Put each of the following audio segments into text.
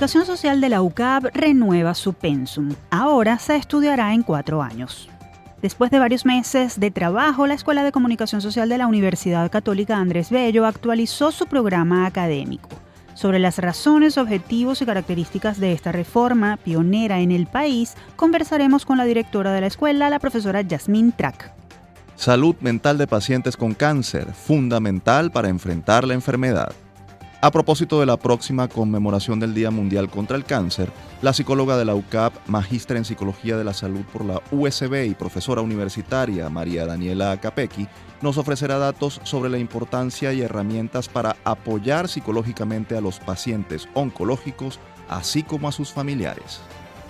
Comunicación Social de la UCAB renueva su pensum. Ahora se estudiará en cuatro años. Después de varios meses de trabajo, la Escuela de Comunicación Social de la Universidad Católica Andrés Bello actualizó su programa académico. Sobre las razones, objetivos y características de esta reforma pionera en el país, conversaremos con la directora de la escuela, la profesora Yasmín Track. Salud mental de pacientes con cáncer, fundamental para enfrentar la enfermedad. A propósito de la próxima conmemoración del Día Mundial contra el Cáncer, la psicóloga de la UCAP, magistra en Psicología de la Salud por la USB y profesora universitaria María Daniela Capecchi, nos ofrecerá datos sobre la importancia y herramientas para apoyar psicológicamente a los pacientes oncológicos, así como a sus familiares.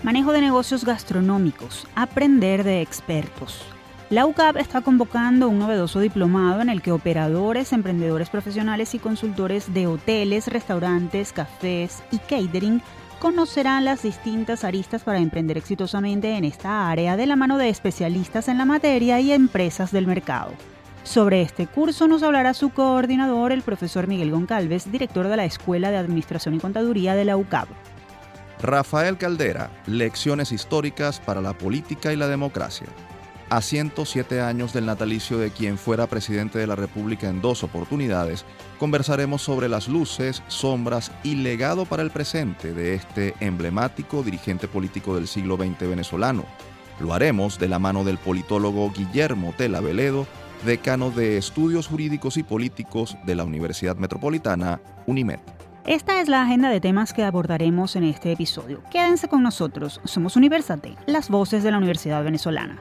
Manejo de negocios gastronómicos, aprender de expertos. La UCAP está convocando un novedoso diplomado en el que operadores, emprendedores profesionales y consultores de hoteles, restaurantes, cafés y catering conocerán las distintas aristas para emprender exitosamente en esta área de la mano de especialistas en la materia y empresas del mercado. Sobre este curso nos hablará su coordinador, el profesor Miguel Goncalves, director de la Escuela de Administración y Contaduría de la UCAP. Rafael Caldera, Lecciones históricas para la política y la democracia a 107 años del natalicio de quien fuera presidente de la República en dos oportunidades, conversaremos sobre las luces, sombras y legado para el presente de este emblemático dirigente político del siglo XX venezolano. Lo haremos de la mano del politólogo Guillermo Tela Veledo, decano de Estudios Jurídicos y Políticos de la Universidad Metropolitana, UNIMED. Esta es la agenda de temas que abordaremos en este episodio. Quédense con nosotros, somos Universate, las voces de la Universidad Venezolana.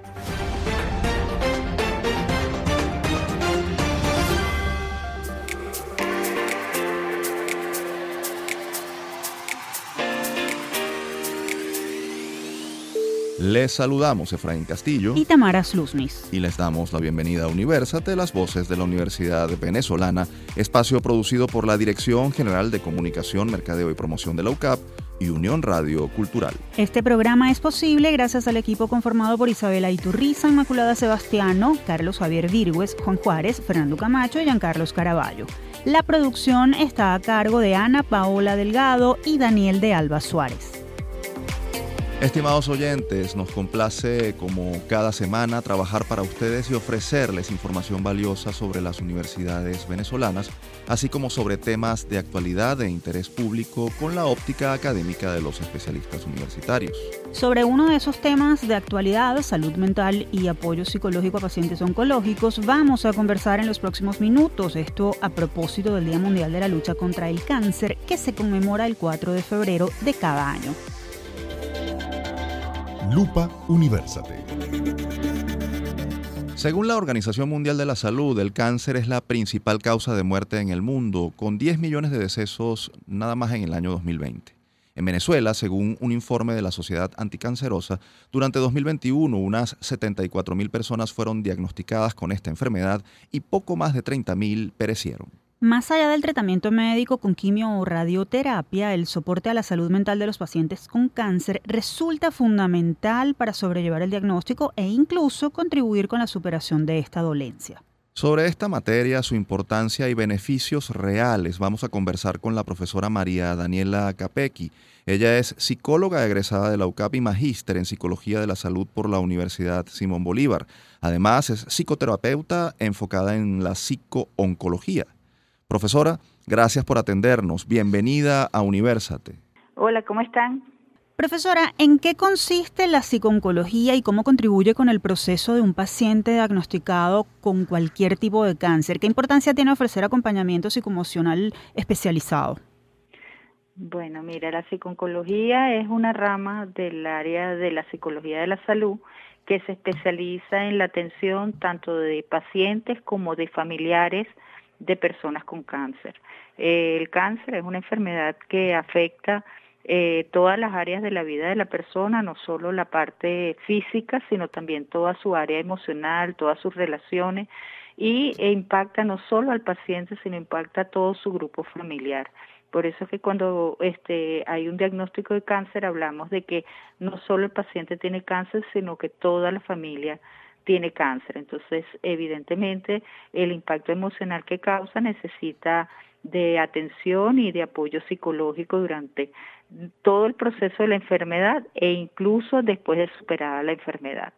Les saludamos Efraín Castillo y Tamara Sluznis. Y les damos la bienvenida a Universate, las voces de la Universidad Venezolana, espacio producido por la Dirección General de Comunicación, Mercadeo y Promoción de la UCAP y Unión Radio Cultural. Este programa es posible gracias al equipo conformado por Isabela Iturriza, Inmaculada Sebastiano, Carlos Javier Virgües, Juan Juárez, Fernando Camacho y Giancarlos Caraballo. La producción está a cargo de Ana Paola Delgado y Daniel de Alba Suárez. Estimados oyentes, nos complace como cada semana trabajar para ustedes y ofrecerles información valiosa sobre las universidades venezolanas, así como sobre temas de actualidad de interés público con la óptica académica de los especialistas universitarios. Sobre uno de esos temas de actualidad, salud mental y apoyo psicológico a pacientes oncológicos, vamos a conversar en los próximos minutos, esto a propósito del Día Mundial de la Lucha contra el Cáncer, que se conmemora el 4 de febrero de cada año. Lupa Universate. Según la Organización Mundial de la Salud, el cáncer es la principal causa de muerte en el mundo, con 10 millones de decesos nada más en el año 2020. En Venezuela, según un informe de la Sociedad Anticancerosa, durante 2021 unas 74 mil personas fueron diagnosticadas con esta enfermedad y poco más de 30 mil perecieron. Más allá del tratamiento médico con quimio o radioterapia, el soporte a la salud mental de los pacientes con cáncer resulta fundamental para sobrellevar el diagnóstico e incluso contribuir con la superación de esta dolencia. Sobre esta materia, su importancia y beneficios reales, vamos a conversar con la profesora María Daniela Capecchi. Ella es psicóloga egresada de la UCAP y magíster en Psicología de la Salud por la Universidad Simón Bolívar. Además, es psicoterapeuta enfocada en la psicooncología. Profesora, gracias por atendernos. Bienvenida a Universate. Hola, ¿cómo están? Profesora, ¿en qué consiste la psicooncología y cómo contribuye con el proceso de un paciente diagnosticado con cualquier tipo de cáncer? ¿Qué importancia tiene ofrecer acompañamiento psicoemocional especializado? Bueno, mira, la psicooncología es una rama del área de la psicología de la salud que se especializa en la atención tanto de pacientes como de familiares de personas con cáncer. Eh, el cáncer es una enfermedad que afecta eh, todas las áreas de la vida de la persona, no solo la parte física, sino también toda su área emocional, todas sus relaciones y e impacta no solo al paciente, sino impacta a todo su grupo familiar. Por eso es que cuando este, hay un diagnóstico de cáncer hablamos de que no solo el paciente tiene cáncer, sino que toda la familia tiene cáncer. Entonces, evidentemente, el impacto emocional que causa necesita de atención y de apoyo psicológico durante todo el proceso de la enfermedad e incluso después de superar la enfermedad.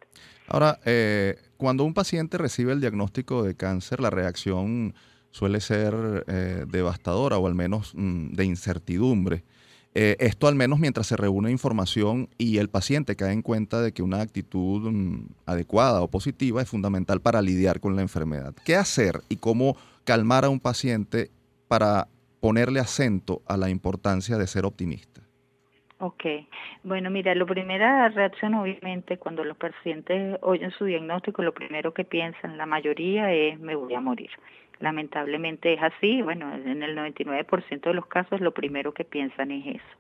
Ahora, eh, cuando un paciente recibe el diagnóstico de cáncer, la reacción suele ser eh, devastadora o al menos mm, de incertidumbre. Eh, esto al menos mientras se reúne información y el paciente cae en cuenta de que una actitud mm, adecuada o positiva es fundamental para lidiar con la enfermedad. ¿Qué hacer y cómo calmar a un paciente para ponerle acento a la importancia de ser optimista? Ok, bueno, mira, la primera reacción obviamente cuando los pacientes oyen su diagnóstico, lo primero que piensan la mayoría es me voy a morir. Lamentablemente es así, bueno, en el 99% de los casos lo primero que piensan es eso.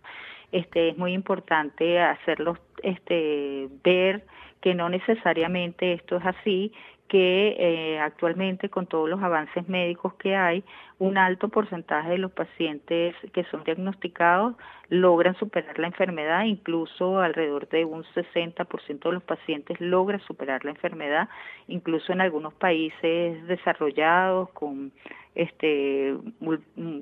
Este es muy importante hacerlos este ver que no necesariamente esto es así que eh, actualmente con todos los avances médicos que hay, un alto porcentaje de los pacientes que son diagnosticados logran superar la enfermedad, incluso alrededor de un 60% de los pacientes logran superar la enfermedad, incluso en algunos países desarrollados con este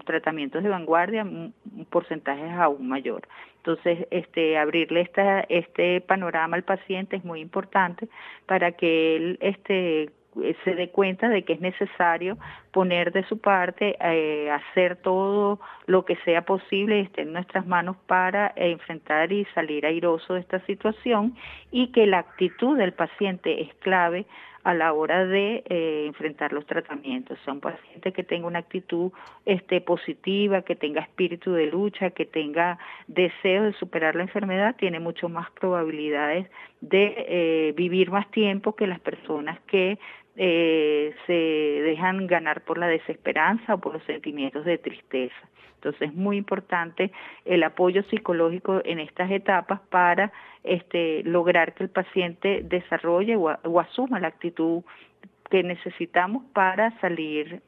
tratamientos de vanguardia, un porcentaje es aún mayor. Entonces, este abrirle este panorama al paciente es muy importante para que él este se dé cuenta de que es necesario poner de su parte, eh, hacer todo lo que sea posible, esté en nuestras manos para enfrentar y salir airoso de esta situación y que la actitud del paciente es clave a la hora de eh, enfrentar los tratamientos. Son pacientes que tenga una actitud este, positiva, que tenga espíritu de lucha, que tenga deseo de superar la enfermedad, tiene mucho más probabilidades de eh, vivir más tiempo que las personas que eh, se dejan ganar por la desesperanza o por los sentimientos de tristeza. Entonces es muy importante el apoyo psicológico en estas etapas para este, lograr que el paciente desarrolle o, asuma la actitud que necesitamos para salir,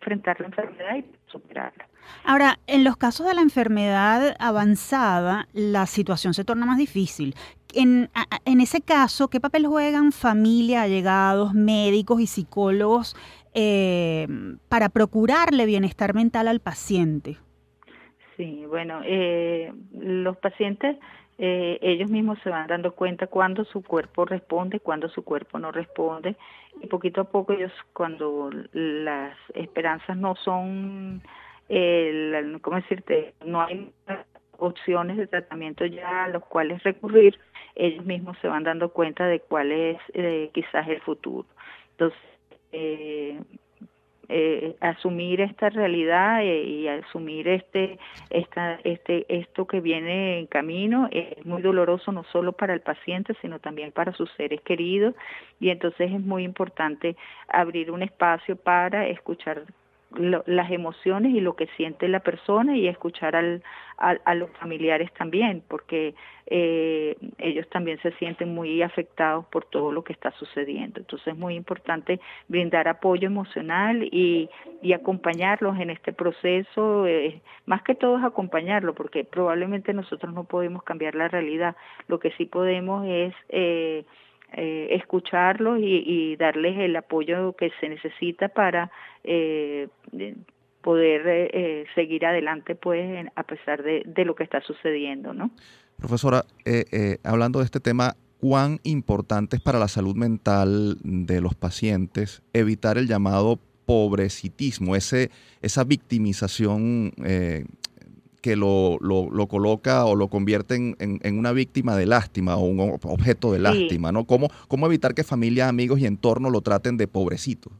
enfrentar la enfermedad superarla. Ahora, en los casos de la enfermedad avanzada, la situación se torna más difícil. En, en ese caso, ¿qué papel juegan familia, allegados, médicos y psicólogos eh, para procurarle bienestar mental al paciente? Sí, bueno, eh, los pacientes eh, ellos mismos se van dando cuenta cuando su cuerpo responde, cuando su cuerpo no responde y poquito a poco ellos cuando las esperanzas no son, eh, ¿cómo decirte? No hay opciones de tratamiento ya a los cuales recurrir, ellos mismos se van dando cuenta de cuál es eh, quizás el futuro. Entonces, eh, eh, asumir esta realidad eh, y asumir este, esta, este, esto que viene en camino es muy doloroso no solo para el paciente, sino también para sus seres queridos. Y entonces es muy importante abrir un espacio para escuchar las emociones y lo que siente la persona y escuchar al, a, los familiares también, porque eh, ellos también se sienten muy afectados por todo lo que está sucediendo. Entonces es muy importante brindar apoyo emocional y, y acompañarlos en este proceso, eh, más que todo es acompañarlo, porque probablemente nosotros no podemos cambiar la realidad, lo que sí podemos es... Eh, eh, escucharlos y, darles el apoyo que se necesita para eh, poder eh, seguir adelante pues a pesar de, lo que está sucediendo no profesora hablando de este tema cuán importante es para la salud mental de los pacientes evitar el llamado pobrecitismo ese esa victimización que lo, lo, coloca o lo convierte en, en, una víctima de lástima o un objeto de lástima, ¿no? ¿Cómo, ¿Cómo evitar que familia, amigos y entorno lo traten de pobrecito?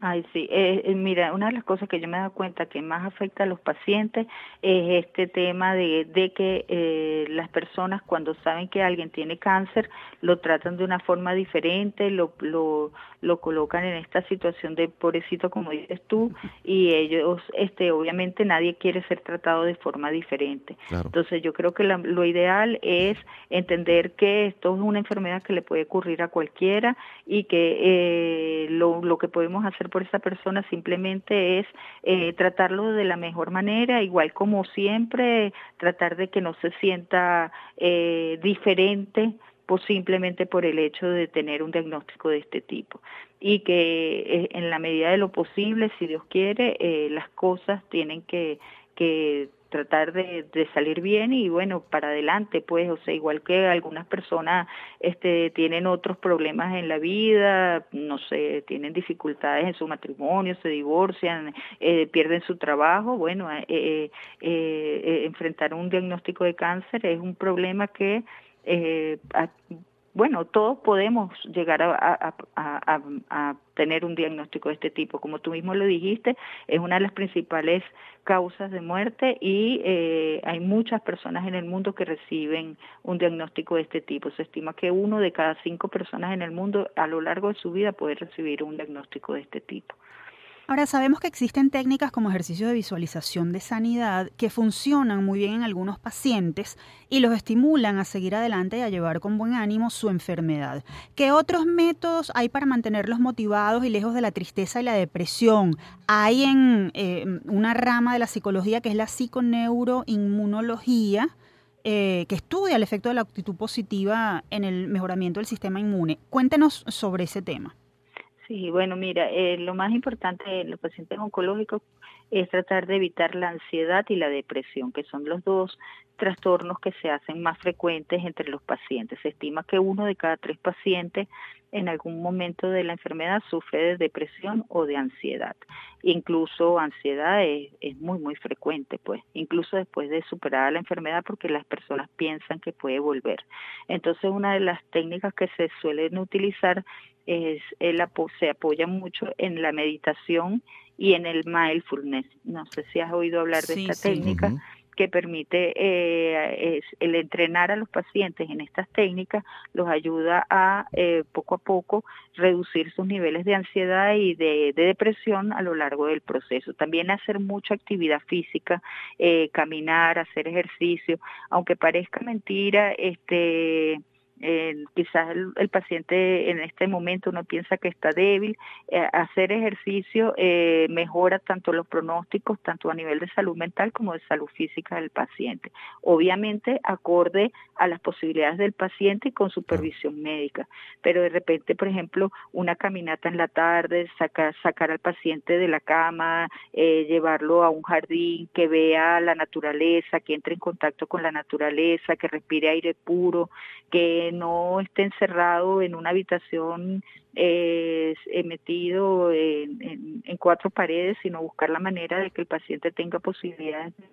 Ay, sí. Eh, eh, mira, una de las cosas que yo me he dado cuenta que más afecta a los pacientes es este tema de, de que eh, las personas cuando saben que alguien tiene cáncer lo tratan de una forma diferente, lo, lo, lo colocan en esta situación de pobrecito como dices tú y ellos, este, obviamente nadie quiere ser tratado de forma diferente. Entonces yo creo que lo ideal es entender que esto es una enfermedad que le puede ocurrir a cualquiera y que eh, lo, lo que podemos hacer por esa persona simplemente es eh, tratarlo de la mejor manera, igual como siempre, tratar de que no se sienta eh, diferente simplemente por el hecho de tener un diagnóstico de este tipo. Y que eh, en la medida de lo posible, si Dios quiere, eh, las cosas tienen que, que tratar de, salir bien y bueno para adelante pues o sea igual que algunas personas este tienen otros problemas en la vida no sé tienen dificultades en su matrimonio se divorcian eh, pierden su trabajo bueno eh, eh, eh, enfrentar un diagnóstico de cáncer es un problema que bueno, todos podemos llegar a, tener un diagnóstico de este tipo. Como tú mismo lo dijiste, es una de las principales causas de muerte y eh, hay muchas personas en el mundo que reciben un diagnóstico de este tipo. Se estima que uno de cada cinco personas en el mundo a lo largo de su vida puede recibir un diagnóstico de este tipo. Ahora sabemos que existen técnicas como ejercicios de visualización de sanidad que funcionan muy bien en algunos pacientes y los estimulan a seguir adelante y a llevar con buen ánimo su enfermedad. ¿Qué otros métodos hay para mantenerlos motivados y lejos de la tristeza y la depresión? Hay en eh, una rama de la psicología que es la psiconeuroinmunología. Eh, que estudia el efecto de la actitud positiva en el mejoramiento del sistema inmune. Cuéntenos sobre ese tema. Sí, bueno, mira, eh, lo más importante en los pacientes oncológicos es tratar de evitar la ansiedad y la depresión, que son los dos trastornos que se hacen más frecuentes entre los pacientes. Se estima que uno de cada tres pacientes en algún momento de la enfermedad sufre de depresión o de ansiedad. Incluso ansiedad es, es muy, muy frecuente, pues, incluso después de superar la enfermedad porque las personas piensan que puede volver. Entonces, una de las técnicas que se suelen utilizar es el se apoya mucho en la meditación y en el mindfulness. No sé si has oído hablar de esta técnica que permite eh, el entrenar a los pacientes en estas técnicas, los ayuda a eh, poco a poco reducir sus niveles de ansiedad y de, depresión a lo largo del proceso. También hacer mucha actividad física, eh, caminar, hacer ejercicio, aunque parezca mentira, este quizás el, paciente en este momento uno piensa que está débil, eh, hacer ejercicio eh, mejora tanto los pronósticos, tanto a nivel de salud mental como de salud física del paciente. Obviamente acorde a las posibilidades del paciente y con supervisión médica, pero de repente, por ejemplo, una caminata en la tarde, sacar, sacar al paciente de la cama, eh, llevarlo a un jardín, que vea la naturaleza, que entre en contacto con la naturaleza, que respire aire puro, que no esté encerrado en una habitación eh, metido en, cuatro paredes, sino buscar la manera de que el paciente tenga posibilidades de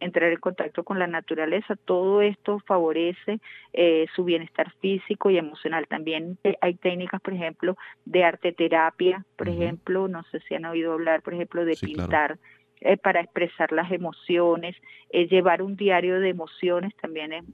entrar en contacto con la naturaleza. Todo esto favorece eh, su bienestar físico y emocional. También eh, hay técnicas, por ejemplo, de arte terapia, por ejemplo, no sé si han oído hablar, por ejemplo, de pintar. Eh, para expresar las emociones. Eh, llevar un diario de emociones también es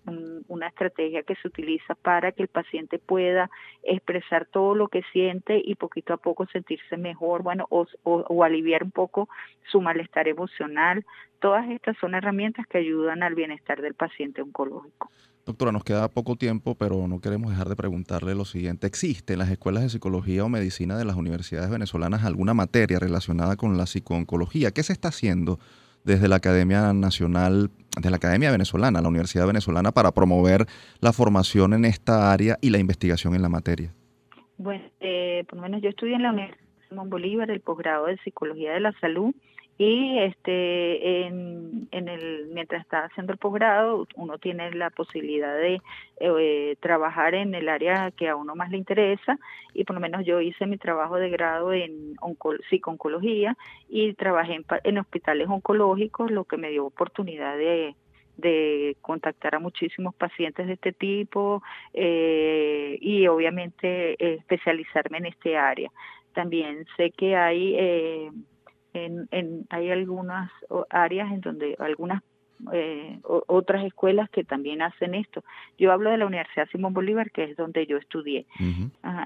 una estrategia que se utiliza para que el paciente pueda expresar todo lo que siente y poquito a poco sentirse mejor, bueno, o aliviar un poco su malestar emocional. Todas estas son herramientas que ayudan al bienestar del paciente oncológico. Doctora, nos queda poco tiempo, pero no queremos dejar de preguntarle lo siguiente. ¿Existe en las escuelas de psicología o medicina de las universidades venezolanas alguna materia relacionada con la psicooncología? ¿Qué se está haciendo desde la Academia Nacional, de la Academia Venezolana, la Universidad Venezolana, para promover la formación en esta área y la investigación en la materia? Bueno, eh, por lo menos yo estudié en la Universidad Simón Bolívar el posgrado de Psicología de la Salud y este en, en el mientras está haciendo el posgrado uno tiene la posibilidad de eh, trabajar en el área que a uno más le interesa y por lo menos yo hice mi trabajo de grado en psico-oncología y trabajé en, en hospitales oncológicos lo que me dio oportunidad de de contactar a muchísimos pacientes de este tipo eh, y obviamente especializarme en este área. También sé que hay eh, en, hay algunas áreas en donde algunas eh, otras escuelas que también hacen esto. Yo hablo de la Universidad Simón Bolívar, que es donde yo estudié.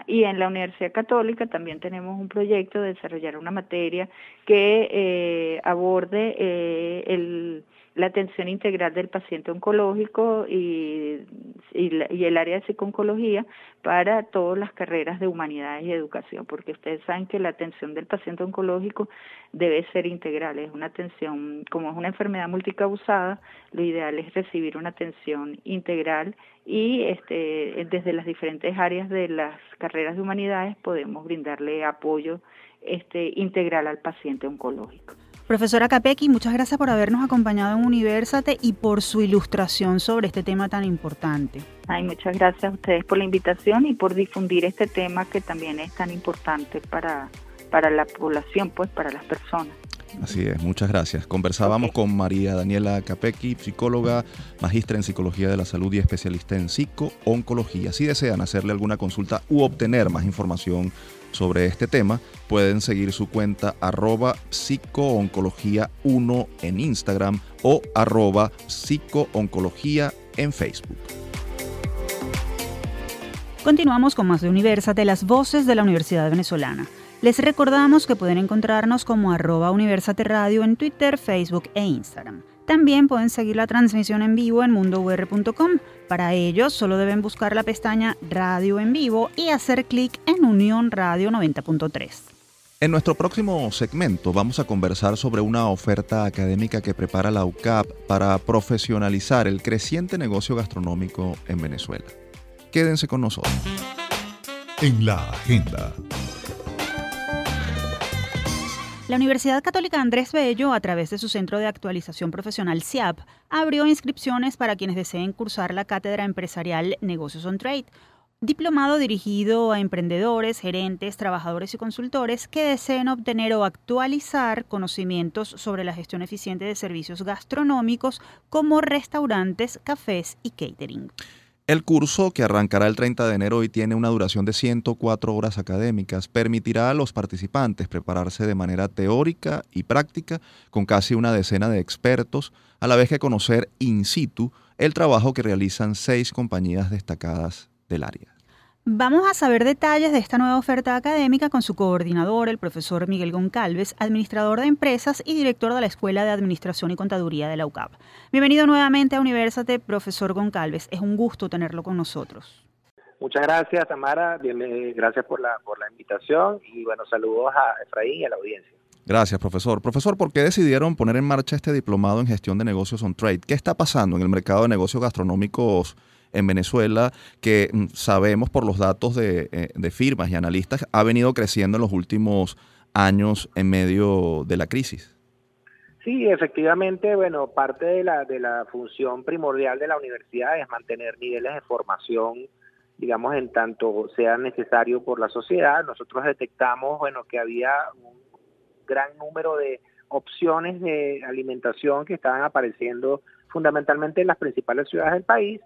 Y en la Universidad Católica también tenemos un proyecto de desarrollar una materia que eh, aborde eh, el la atención integral del paciente oncológico y, el área de psiconcología para todas las carreras de humanidades y educación, porque ustedes saben que la atención del paciente oncológico debe ser integral, es una atención, como es una enfermedad multicausada, lo ideal es recibir una atención integral y este, desde las diferentes áreas de las carreras de humanidades podemos brindarle apoyo este, integral al paciente oncológico. Profesora Capecchi, muchas gracias por habernos acompañado en Universate y por su ilustración sobre este tema tan importante. Ay, muchas gracias a ustedes por la invitación y por difundir este tema que también es tan importante para, para la población, pues para las personas. Así es, muchas gracias. Conversábamos con María Daniela Capecchi, psicóloga, magistra en psicología de la salud y especialista en psico-oncología. Si desean hacerle alguna consulta u obtener más información sobre este tema, pueden seguir su cuenta arroba psicooncología1 en Instagram o arroba psicooncología en Facebook. Continuamos con más de Universate, las voces de la Universidad Venezolana. Les recordamos que pueden encontrarnos como arroba Universate Radio en Twitter, Facebook e Instagram. También pueden seguir la transmisión en vivo en mundour.com. Para ello, solo deben buscar la pestaña Radio en vivo y hacer clic en Unión Radio 90.3. En nuestro próximo segmento vamos a conversar sobre una oferta académica que prepara la UCAP para profesionalizar el creciente negocio gastronómico en Venezuela. Quédense con nosotros. En la agenda. La Universidad Católica Andrés Bello, a través de su Centro de Actualización Profesional CIAP, abrió inscripciones para quienes deseen cursar la cátedra empresarial Negocios on Trade, diplomado dirigido a emprendedores, gerentes, trabajadores y consultores que deseen obtener o actualizar conocimientos sobre la gestión eficiente de servicios gastronómicos como restaurantes, cafés y catering. El curso, que arrancará el 30 de enero y tiene una duración de 104 horas académicas, permitirá a los participantes prepararse de manera teórica y práctica con casi una decena de expertos, a la vez que conocer in situ el trabajo que realizan seis compañías destacadas del área. Vamos a saber detalles de esta nueva oferta académica con su coordinador, el profesor Miguel Goncalves, administrador de empresas y director de la Escuela de Administración y Contaduría de la UCAP. Bienvenido nuevamente a Universate, profesor Goncalves. Es un gusto tenerlo con nosotros. Muchas gracias, Tamara. gracias por la, por la invitación y bueno, saludos a Efraín y a la audiencia. Gracias, profesor. Profesor, ¿por qué decidieron poner en marcha este diplomado en gestión de negocios on trade? ¿Qué está pasando en el mercado de negocios gastronómicos en Venezuela, que mm, sabemos por los datos eh, de, firmas y analistas, ha venido creciendo en los últimos años en medio de la crisis. Sí, efectivamente, bueno, parte de la, de la función primordial de la universidad es mantener niveles de formación, digamos, en tanto sea necesario por la sociedad. Nosotros detectamos, bueno, que había un gran número de opciones de alimentación que estaban apareciendo fundamentalmente en las principales ciudades del país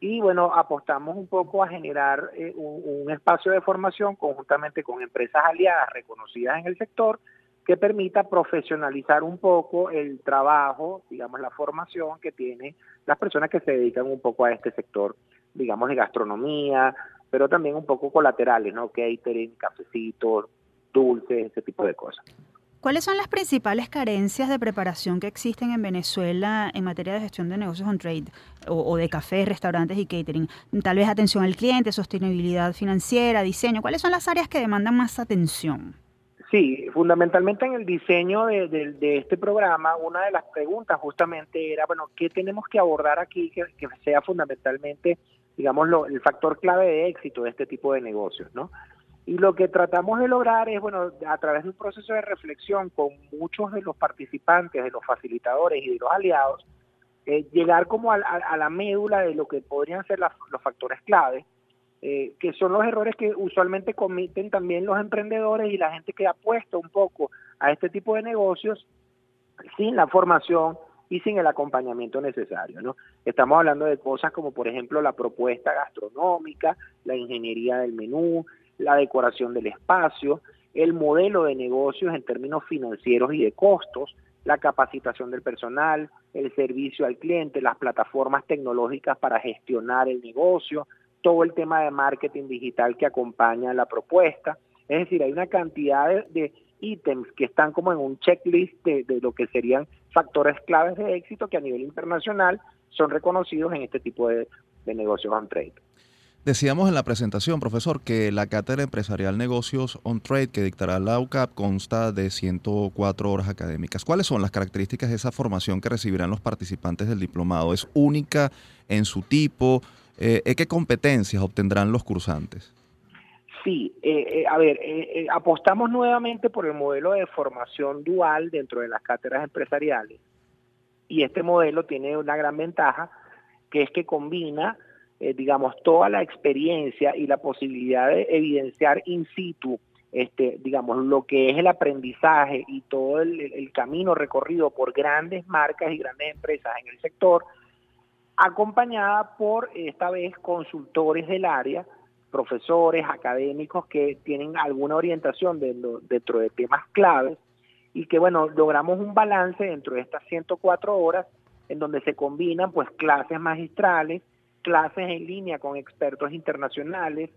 y bueno, apostamos un poco a generar eh, un, espacio de formación conjuntamente con empresas aliadas reconocidas en el sector que permita profesionalizar un poco el trabajo, digamos, la formación que tienen las personas que se dedican un poco a este sector, digamos, de gastronomía, pero también un poco colaterales, ¿no? Catering, cafecitos, dulces, ese tipo de cosas. ¿Cuáles son las principales carencias de preparación que existen en Venezuela en materia de gestión de negocios on trade o, de cafés, restaurantes y catering? Tal vez atención al cliente, sostenibilidad financiera, diseño. ¿Cuáles son las áreas que demandan más atención? Sí, fundamentalmente en el diseño de, este programa, una de las preguntas justamente era, bueno, ¿qué tenemos que abordar aquí que, sea fundamentalmente, digamos, el factor clave de éxito de este tipo de negocios, ¿no? Y lo que tratamos de lograr es, bueno, a través de un proceso de reflexión con muchos de los participantes, de los facilitadores y de los aliados, eh, llegar como a, la médula de lo que podrían ser los factores clave, eh, que son los errores que usualmente cometen también los emprendedores y la gente que apuesta un poco a este tipo de negocios sin la formación y sin el acompañamiento necesario. ¿no? Estamos hablando de cosas como, por ejemplo, la propuesta gastronómica, la ingeniería del menú, la decoración del espacio, el modelo de negocios en términos financieros y de costos, la capacitación del personal, el servicio al cliente, las plataformas tecnológicas para gestionar el negocio, todo el tema de marketing digital que acompaña la propuesta. Es decir, hay una cantidad de, ítems que están como en un checklist de, lo que serían factores claves de éxito que a nivel internacional son reconocidos en este tipo de, de negocios on trade. Decíamos en la presentación, profesor, que la cátedra empresarial Negocios on Trade que dictará la UCAP consta de 104 horas académicas. ¿Cuáles son las características de esa formación que recibirán los participantes del diplomado? ¿Es única en su tipo? Eh, ¿Qué competencias obtendrán los cursantes? Sí, eh, eh, a ver, apostamos nuevamente por el modelo de formación dual dentro de las cátedras empresariales. Y este modelo tiene una gran ventaja, que es que combina eh, digamos, toda la experiencia y la posibilidad de evidenciar in situ, este, digamos, lo que es el aprendizaje y todo el, camino recorrido por grandes marcas y grandes empresas en el sector, acompañada por esta vez consultores del área, profesores, académicos que tienen alguna orientación dentro de temas claves y que, bueno, logramos un balance dentro de estas 104 horas en donde se combinan pues clases magistrales, clases en línea con expertos internacionales,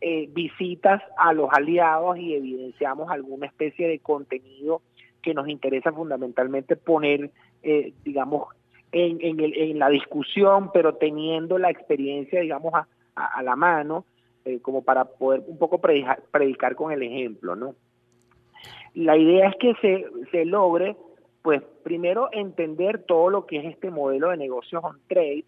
eh, visitas a los aliados y evidenciamos alguna especie de contenido que nos interesa fundamentalmente poner, eh, digamos, en, la discusión, pero teniendo la experiencia, digamos, a, a, la mano, eh, como para poder un poco predicar, predicar, con el ejemplo, ¿no? La idea es que se, se logre, pues, primero entender todo lo que es este modelo de negocios on trade,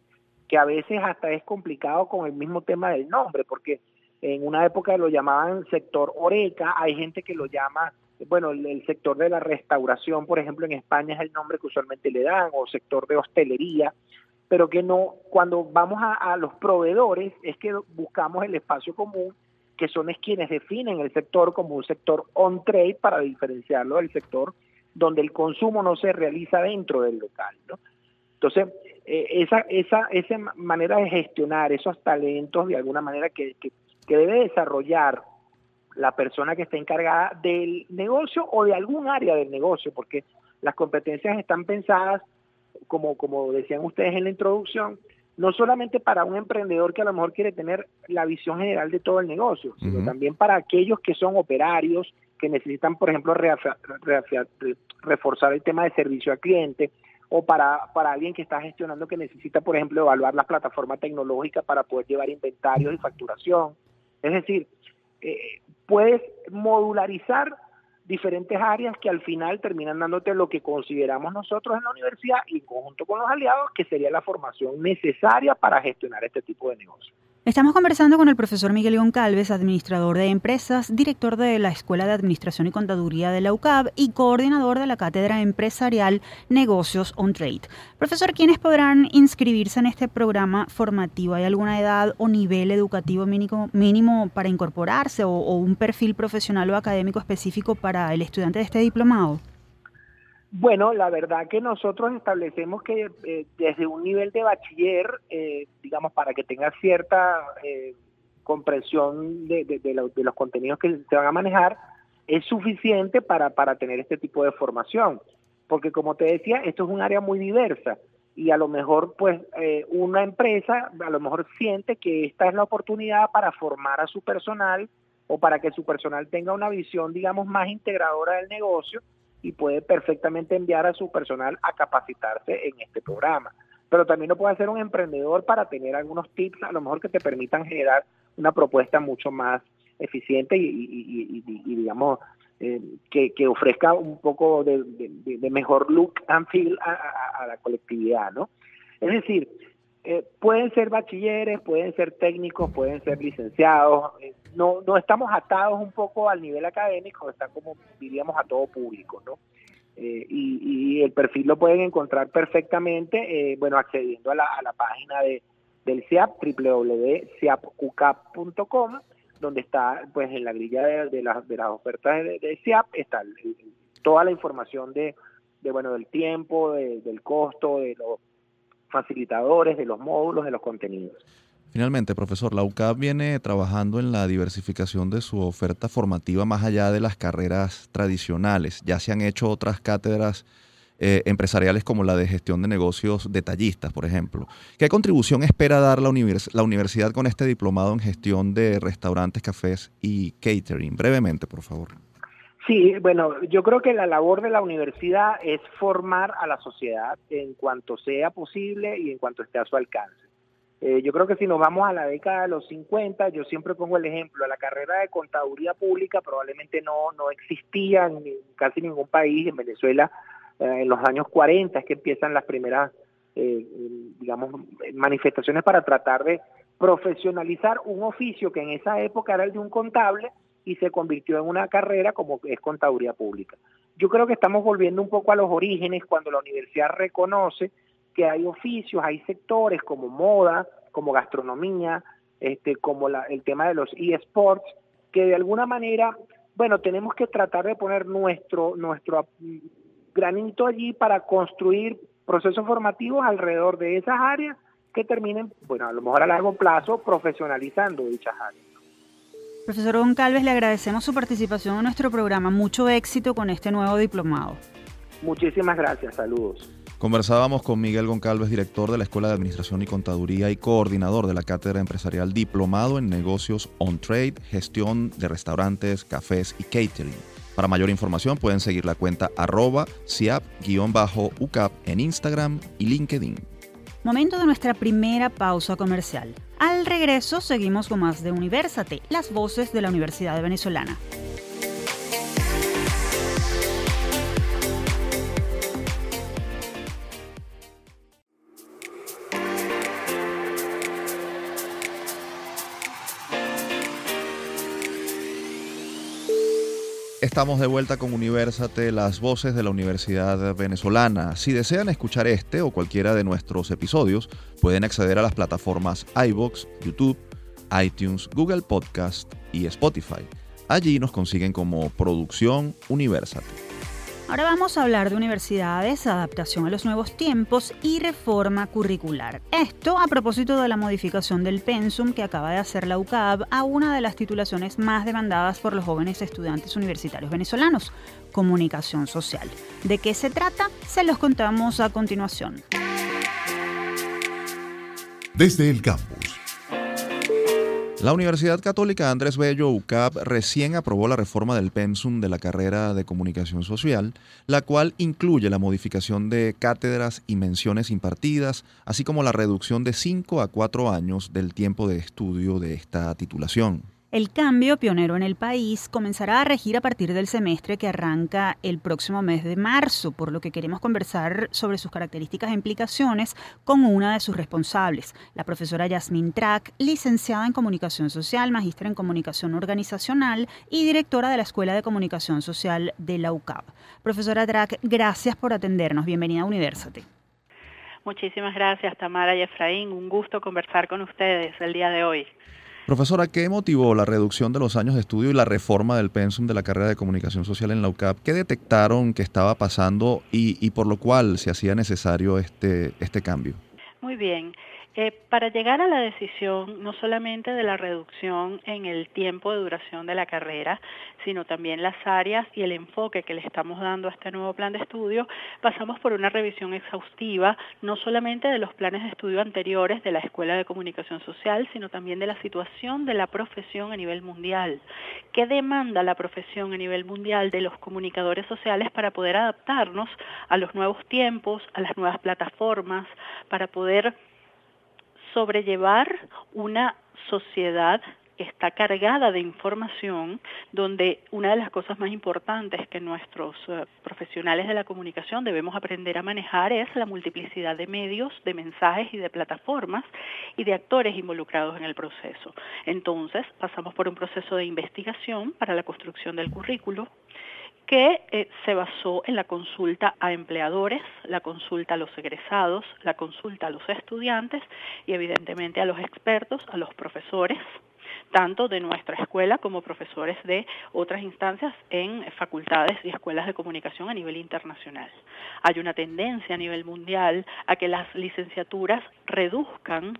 que a veces hasta es complicado con el mismo tema del nombre, porque en una época lo llamaban sector oreca, hay gente que lo llama, bueno, el, sector de la restauración, por ejemplo, en España es el nombre que usualmente le dan, o sector de hostelería, pero que no, cuando vamos a, los proveedores es que buscamos el espacio común, que son es quienes definen el sector como un sector on trade para diferenciarlo del sector donde el consumo no se realiza dentro del local, ¿no? Entonces, eh, esa, esa, esa manera de gestionar esos talentos de alguna manera que, que, debe desarrollar la persona que está encargada del negocio o de algún área del negocio, porque las competencias están pensadas, como, como decían ustedes en la introducción, no solamente para un emprendedor que a lo mejor quiere tener la visión general de todo el negocio, sino también para aquellos que son operarios, que necesitan, por ejemplo, reforzar el tema de servicio al cliente, o para, para alguien que está gestionando que necesita, por ejemplo, evaluar la plataforma tecnológica para poder llevar inventarios y facturación. Es decir, eh, puedes modularizar diferentes áreas que al final terminan dándote lo que consideramos nosotros en la universidad y en conjunto con los aliados, que sería la formación necesaria para gestionar este tipo de negocios. Estamos conversando con el profesor Miguel Goncalves, administrador de empresas, director de la Escuela de Administración y Contaduría de la UCAB y coordinador de la Cátedra Empresarial Negocios on Trade. Profesor, ¿quiénes podrán inscribirse en este programa formativo? ¿Hay alguna edad o nivel educativo mínimo, mínimo para incorporarse o un perfil profesional o académico específico para el estudiante de este diplomado? Bueno, la verdad que nosotros establecemos que eh, desde un nivel de bachiller, eh, digamos, para que tenga cierta eh, comprensión de, los contenidos que se van a manejar, es suficiente para, para tener este tipo de formación. Porque como te decía, esto es un área muy diversa y a lo mejor pues una empresa a lo mejor siente que esta es la oportunidad para formar a su personal o para que su personal tenga una visión, digamos, más integradora del negocio y puede perfectamente enviar a su personal a capacitarse en este programa. Pero también lo puede hacer un emprendedor para tener algunos tips, a lo mejor que te permitan generar una propuesta mucho más eficiente y, digamos, eh, que, ofrezca un poco de, mejor look and feel a, a la colectividad, ¿no? Es decir, eh, pueden ser bachilleres, pueden ser técnicos, pueden ser licenciados. Eh, no, no estamos atados un poco al nivel académico, está como diríamos a todo público, ¿no? Eh, y, el perfil lo pueden encontrar perfectamente, bueno, accediendo a la, a la página de, del CIAP, www.ciapucap.com, donde está, pues, en la grilla de, las, de las ofertas de, de CIAP, está toda la información de, de, bueno, del tiempo, del costo, de los facilitadores de los módulos, de los contenidos. Finalmente, profesor, la UCAP viene trabajando en la diversificación de su oferta formativa más allá de las carreras tradicionales. Ya se han hecho otras cátedras eh, empresariales como la de gestión de negocios detallistas, por ejemplo. ¿Qué contribución espera dar la, la universidad con este diplomado en gestión de restaurantes, cafés y catering? Brevemente, por favor. Sí, bueno, yo creo que la labor de la universidad es formar a la sociedad en cuanto sea posible y en cuanto esté a su alcance. Eh, yo creo que si nos vamos a la década de los 50, yo siempre pongo el ejemplo, la carrera de contaduría pública probablemente no, no existía en casi ningún país, en Venezuela eh, en los años 40 es que empiezan las primeras, eh, digamos, manifestaciones para tratar de profesionalizar un oficio que en esa época era el de un contable y se convirtió en una carrera como es contaduría pública. Yo creo que estamos volviendo un poco a los orígenes cuando la universidad reconoce que hay oficios, hay sectores como moda, como gastronomía, este, como el tema de los eSports, que de alguna manera, bueno, tenemos que tratar de poner nuestro, nuestro granito allí para construir procesos formativos alrededor de esas áreas que terminen, bueno, a lo mejor a largo plazo, profesionalizando dichas áreas. Profesor Goncalves, le agradecemos su participación en nuestro programa. Mucho éxito con este nuevo diplomado. Muchísimas gracias, saludos. Conversábamos con Miguel Goncalves, director de la Escuela de Administración y Contaduría y coordinador de la Cátedra Empresarial Diplomado en Negocios On Trade, Gestión de Restaurantes, Cafés y Catering. Para mayor información pueden seguir la cuenta arroba siap-ucap en Instagram y LinkedIn. Momento de nuestra primera pausa comercial. Al regreso seguimos con más de Universate, las voces de la Universidad Venezolana. Estamos de vuelta con Universate, las voces de la Universidad Venezolana. Si desean escuchar este o cualquiera de nuestros episodios, pueden acceder a las plataformas iBox, YouTube, iTunes, Google Podcast y Spotify. Allí nos consiguen como Producción Universate. Ahora vamos a hablar de universidades, adaptación a los nuevos tiempos y reforma curricular. Esto a propósito de la modificación del pensum que acaba de hacer la UCAB a una de las titulaciones más demandadas por los jóvenes estudiantes universitarios venezolanos, comunicación social. ¿De qué se trata? Se los contamos a continuación. Desde el campus. La Universidad Católica Andrés Bello UCAP recién aprobó la reforma del pensum de la carrera de comunicación social, la cual incluye la modificación de cátedras y menciones impartidas, así como la reducción de 5 a 4 años del tiempo de estudio de esta titulación. El cambio pionero en el país comenzará a regir a partir del semestre que arranca el próximo mes de marzo, por lo que queremos conversar sobre sus características e implicaciones con una de sus responsables, la profesora Yasmin Track, licenciada en Comunicación Social, magíster en Comunicación Organizacional y directora de la Escuela de Comunicación Social de la UCAP. Profesora Track, gracias por atendernos. Bienvenida a Universate. Muchísimas gracias, Tamara y Efraín. Un gusto conversar con ustedes el día de hoy. Profesora, ¿qué motivó la reducción de los años de estudio y la reforma del pensum de la carrera de comunicación social en la UCAP? ¿Qué detectaron que estaba pasando y, y por lo cual se hacía necesario este, este cambio? Muy bien. Eh, para llegar a la decisión no solamente de la reducción en el tiempo de duración de la carrera, sino también las áreas y el enfoque que le estamos dando a este nuevo plan de estudio, pasamos por una revisión exhaustiva no solamente de los planes de estudio anteriores de la Escuela de Comunicación Social, sino también de la situación de la profesión a nivel mundial. ¿Qué demanda la profesión a nivel mundial de los comunicadores sociales para poder adaptarnos a los nuevos tiempos, a las nuevas plataformas, para poder sobrellevar una sociedad que está cargada de información, donde una de las cosas más importantes que nuestros eh, profesionales de la comunicación debemos aprender a manejar es la multiplicidad de medios, de mensajes y de plataformas y de actores involucrados en el proceso. Entonces, pasamos por un proceso de investigación para la construcción del currículo, que eh, se basó en la consulta a empleadores, la consulta a los egresados, la consulta a los estudiantes y evidentemente a los expertos, a los profesores, tanto de nuestra escuela como profesores de otras instancias en facultades y escuelas de comunicación a nivel internacional. Hay una tendencia a nivel mundial a que las licenciaturas reduzcan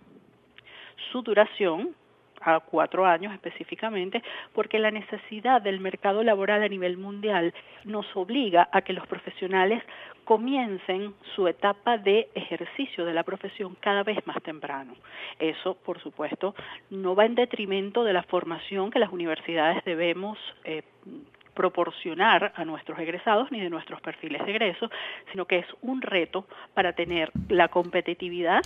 su duración a cuatro años específicamente, porque la necesidad del mercado laboral a nivel mundial nos obliga a que los profesionales comiencen su etapa de ejercicio de la profesión cada vez más temprano. Eso, por supuesto, no va en detrimento de la formación que las universidades debemos eh, proporcionar a nuestros egresados ni de nuestros perfiles de egreso, sino que es un reto para tener la competitividad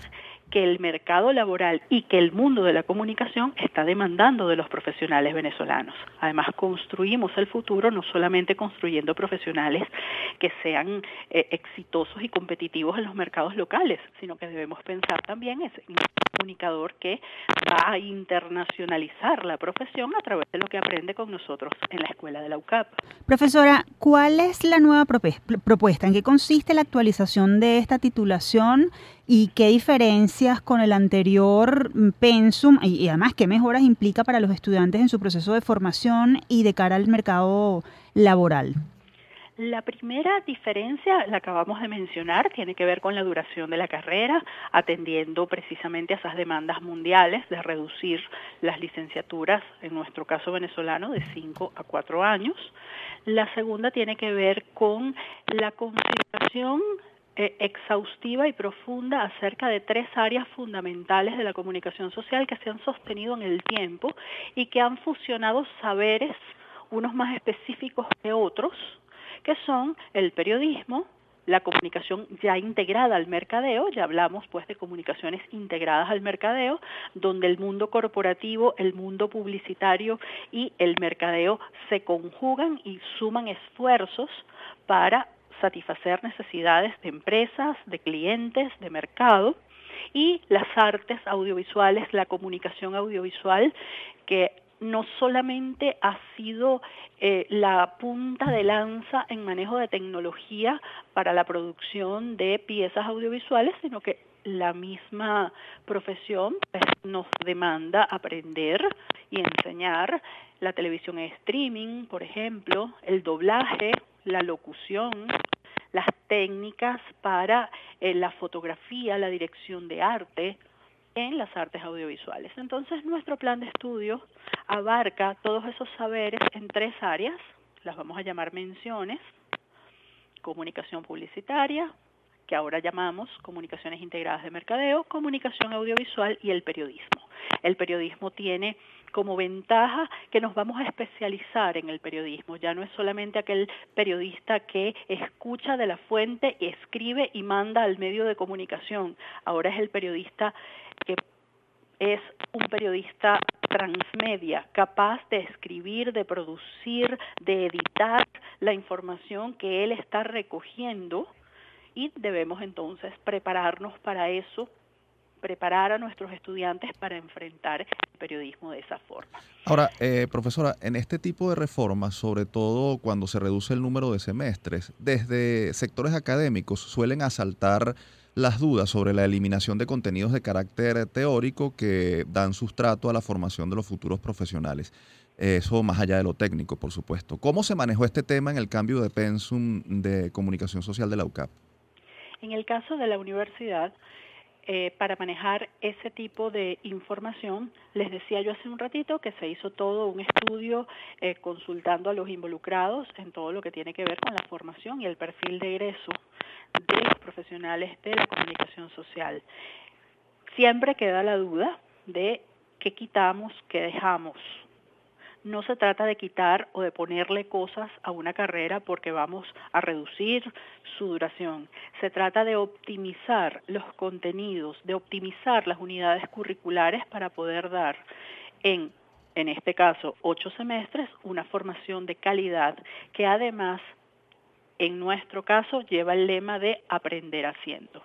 que el mercado laboral y que el mundo de la comunicación está demandando de los profesionales venezolanos. Además, construimos el futuro no solamente construyendo profesionales que sean eh, exitosos y competitivos en los mercados locales, sino que debemos pensar también en comunicador que va a internacionalizar la profesión a través de lo que aprende con nosotros en la escuela de la UCAP. Profesora, ¿cuál es la nueva propuesta? ¿En qué consiste la actualización de esta titulación y qué diferencias con el anterior pensum y, además qué mejoras implica para los estudiantes en su proceso de formación y de cara al mercado laboral. La primera diferencia, la acabamos de mencionar, tiene que ver con la duración de la carrera, atendiendo precisamente a esas demandas mundiales de reducir las licenciaturas, en nuestro caso venezolano, de 5 a 4 años. La segunda tiene que ver con la consideración eh, exhaustiva y profunda acerca de tres áreas fundamentales de la comunicación social que se han sostenido en el tiempo y que han fusionado saberes, unos más específicos que otros, que son el periodismo, la comunicación ya integrada al mercadeo, ya hablamos pues de comunicaciones integradas al mercadeo, donde el mundo corporativo, el mundo publicitario y el mercadeo se conjugan y suman esfuerzos para satisfacer necesidades de empresas, de clientes, de mercado y las artes audiovisuales, la comunicación audiovisual que no solamente ha sido eh, la punta de lanza en manejo de tecnología para la producción de piezas audiovisuales, sino que la misma profesión pues, nos demanda aprender y enseñar. La televisión en streaming, por ejemplo, el doblaje, la locución, las técnicas para eh, la fotografía, la dirección de arte en las artes audiovisuales. Entonces, nuestro plan de estudio abarca todos esos saberes en tres áreas, las vamos a llamar menciones, comunicación publicitaria, que ahora llamamos comunicaciones integradas de mercadeo, comunicación audiovisual y el periodismo. El periodismo tiene como ventaja que nos vamos a especializar en el periodismo. Ya no es solamente aquel periodista que escucha de la fuente, escribe y manda al medio de comunicación. Ahora es el periodista que es un periodista transmedia, capaz de escribir, de producir, de editar la información que él está recogiendo y debemos entonces prepararnos para eso preparar a nuestros estudiantes para enfrentar el periodismo de esa forma. Ahora, eh, profesora, en este tipo de reformas, sobre todo cuando se reduce el número de semestres, desde sectores académicos suelen asaltar las dudas sobre la eliminación de contenidos de carácter teórico que dan sustrato a la formación de los futuros profesionales. Eso más allá de lo técnico, por supuesto. ¿Cómo se manejó este tema en el cambio de pensum de comunicación social de la UCAP? En el caso de la universidad, eh, para manejar ese tipo de información. Les decía yo hace un ratito que se hizo todo un estudio eh, consultando a los involucrados en todo lo que tiene que ver con la formación y el perfil de egreso de los profesionales de la comunicación social. Siempre queda la duda de qué quitamos, qué dejamos no se trata de quitar o de ponerle cosas a una carrera porque vamos a reducir su duración. Se trata de optimizar los contenidos, de optimizar las unidades curriculares para poder dar en, en este caso, ocho semestres, una formación de calidad que además, en nuestro caso, lleva el lema de aprender haciendo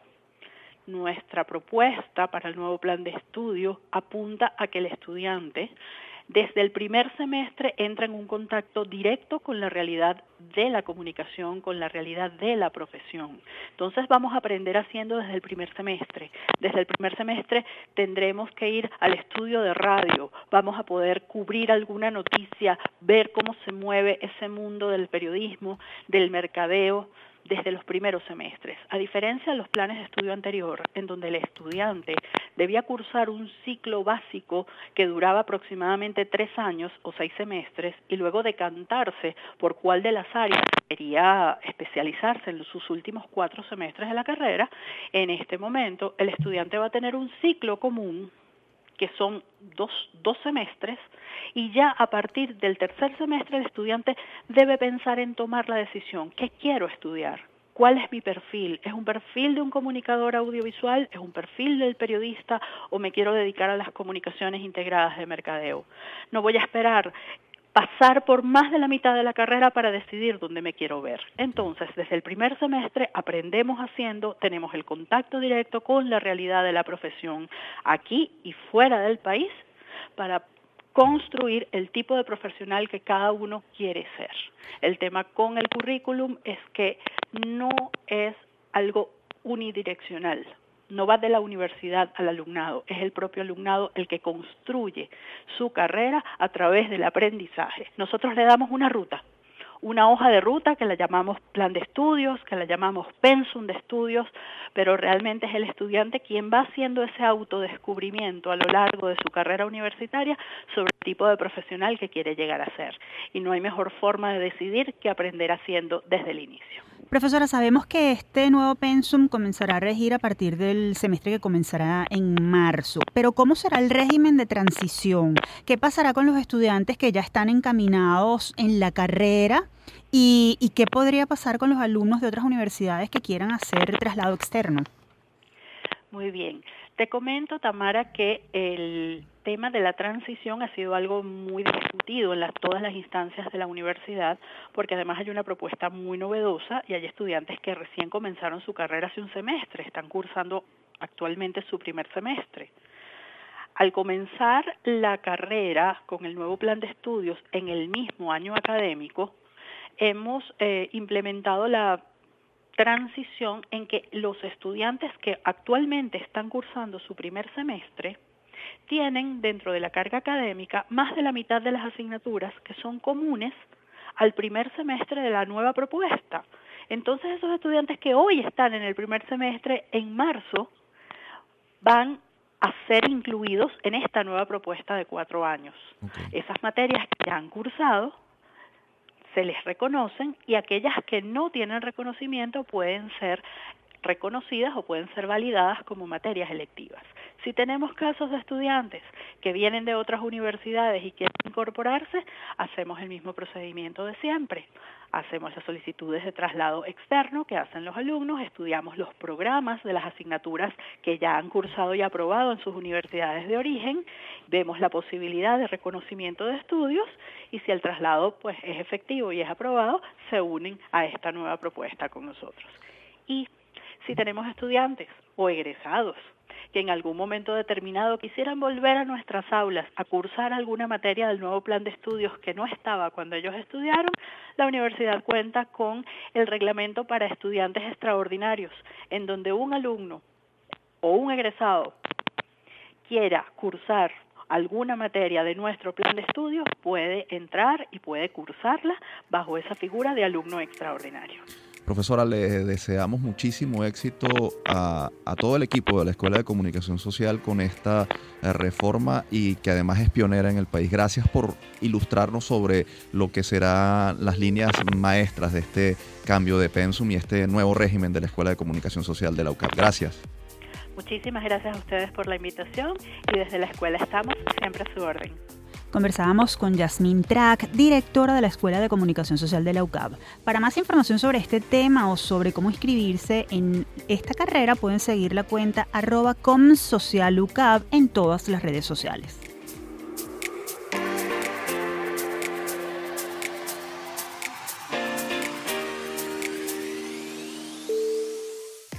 nuestra propuesta para el nuevo plan de estudio apunta a que el estudiante desde el primer semestre entra en un contacto directo con la realidad de la comunicación, con la realidad de la profesión. Entonces vamos a aprender haciendo desde el primer semestre. Desde el primer semestre tendremos que ir al estudio de radio, vamos a poder cubrir alguna noticia, ver cómo se mueve ese mundo del periodismo, del mercadeo, desde los primeros semestres, a diferencia de los planes de estudio anterior, en donde el estudiante debía cursar un ciclo básico que duraba aproximadamente tres años o seis semestres y luego decantarse por cuál de las áreas quería especializarse en sus últimos cuatro semestres de la carrera, en este momento el estudiante va a tener un ciclo común que son dos, dos semestres, y ya a partir del tercer semestre el estudiante debe pensar en tomar la decisión, ¿qué quiero estudiar? ¿Cuál es mi perfil? ¿Es un perfil de un comunicador audiovisual? ¿Es un perfil del periodista? ¿O me quiero dedicar a las comunicaciones integradas de mercadeo? No voy a esperar pasar por más de la mitad de la carrera para decidir dónde me quiero ver. Entonces, desde el primer semestre aprendemos haciendo, tenemos el contacto directo con la realidad de la profesión aquí y fuera del país para construir el tipo de profesional que cada uno quiere ser. El tema con el currículum es que no es algo unidireccional, no va de la universidad al alumnado, es el propio alumnado el que construye su carrera a través del aprendizaje. Nosotros le damos una ruta, una hoja de ruta que la llamamos plan de estudios, que la llamamos pensum de estudios, pero realmente es el estudiante quien va haciendo ese autodescubrimiento a lo largo de su carrera universitaria sobre el tipo de profesional que quiere llegar a ser. Y no hay mejor forma de decidir que aprender haciendo desde el inicio. Profesora, sabemos que este nuevo pensum comenzará a regir a partir del semestre que comenzará en marzo, pero ¿cómo será el régimen de transición? ¿Qué pasará con los estudiantes que ya están encaminados en la carrera? ¿Y, y qué podría pasar con los alumnos de otras universidades que quieran hacer traslado externo? Muy bien. Te comento, Tamara, que el tema de la transición ha sido algo muy discutido en todas las instancias de la universidad, porque además hay una propuesta muy novedosa y hay estudiantes que recién comenzaron su carrera hace un semestre, están cursando actualmente su primer semestre. Al comenzar la carrera con el nuevo plan de estudios en el mismo año académico, hemos eh, implementado la transición en que los estudiantes que actualmente están cursando su primer semestre tienen dentro de la carga académica más de la mitad de las asignaturas que son comunes al primer semestre de la nueva propuesta. Entonces esos estudiantes que hoy están en el primer semestre, en marzo, van a ser incluidos en esta nueva propuesta de cuatro años. Esas materias que ya han cursado se les reconocen y aquellas que no tienen reconocimiento pueden ser reconocidas o pueden ser validadas como materias electivas. Si tenemos casos de estudiantes que vienen de otras universidades y quieren incorporarse, hacemos el mismo procedimiento de siempre. Hacemos las solicitudes de traslado externo que hacen los alumnos, estudiamos los programas de las asignaturas que ya han cursado y aprobado en sus universidades de origen, vemos la posibilidad de reconocimiento de estudios y si el traslado pues es efectivo y es aprobado, se unen a esta nueva propuesta con nosotros. Y si tenemos estudiantes o egresados que en algún momento determinado quisieran volver a nuestras aulas a cursar alguna materia del nuevo plan de estudios que no estaba cuando ellos estudiaron, la universidad cuenta con el reglamento para estudiantes extraordinarios, en donde un alumno o un egresado quiera cursar alguna materia de nuestro plan de estudios puede entrar y puede cursarla bajo esa figura de alumno extraordinario. Profesora, le deseamos muchísimo éxito a, todo el equipo de la Escuela de Comunicación Social con esta eh, reforma y que además es pionera en el país. Gracias por ilustrarnos sobre lo que serán las líneas maestras de este cambio de pensum y este nuevo régimen de la Escuela de Comunicación Social de la UCAP. Gracias. Muchísimas gracias a ustedes por la invitación y desde la escuela estamos siempre a su orden. Conversábamos con Yasmín Track, directora de la Escuela de Comunicación Social de la UCAB. Para más información sobre este tema o sobre cómo inscribirse en esta carrera, pueden seguir la cuenta arroba comsocialucab en todas las redes sociales.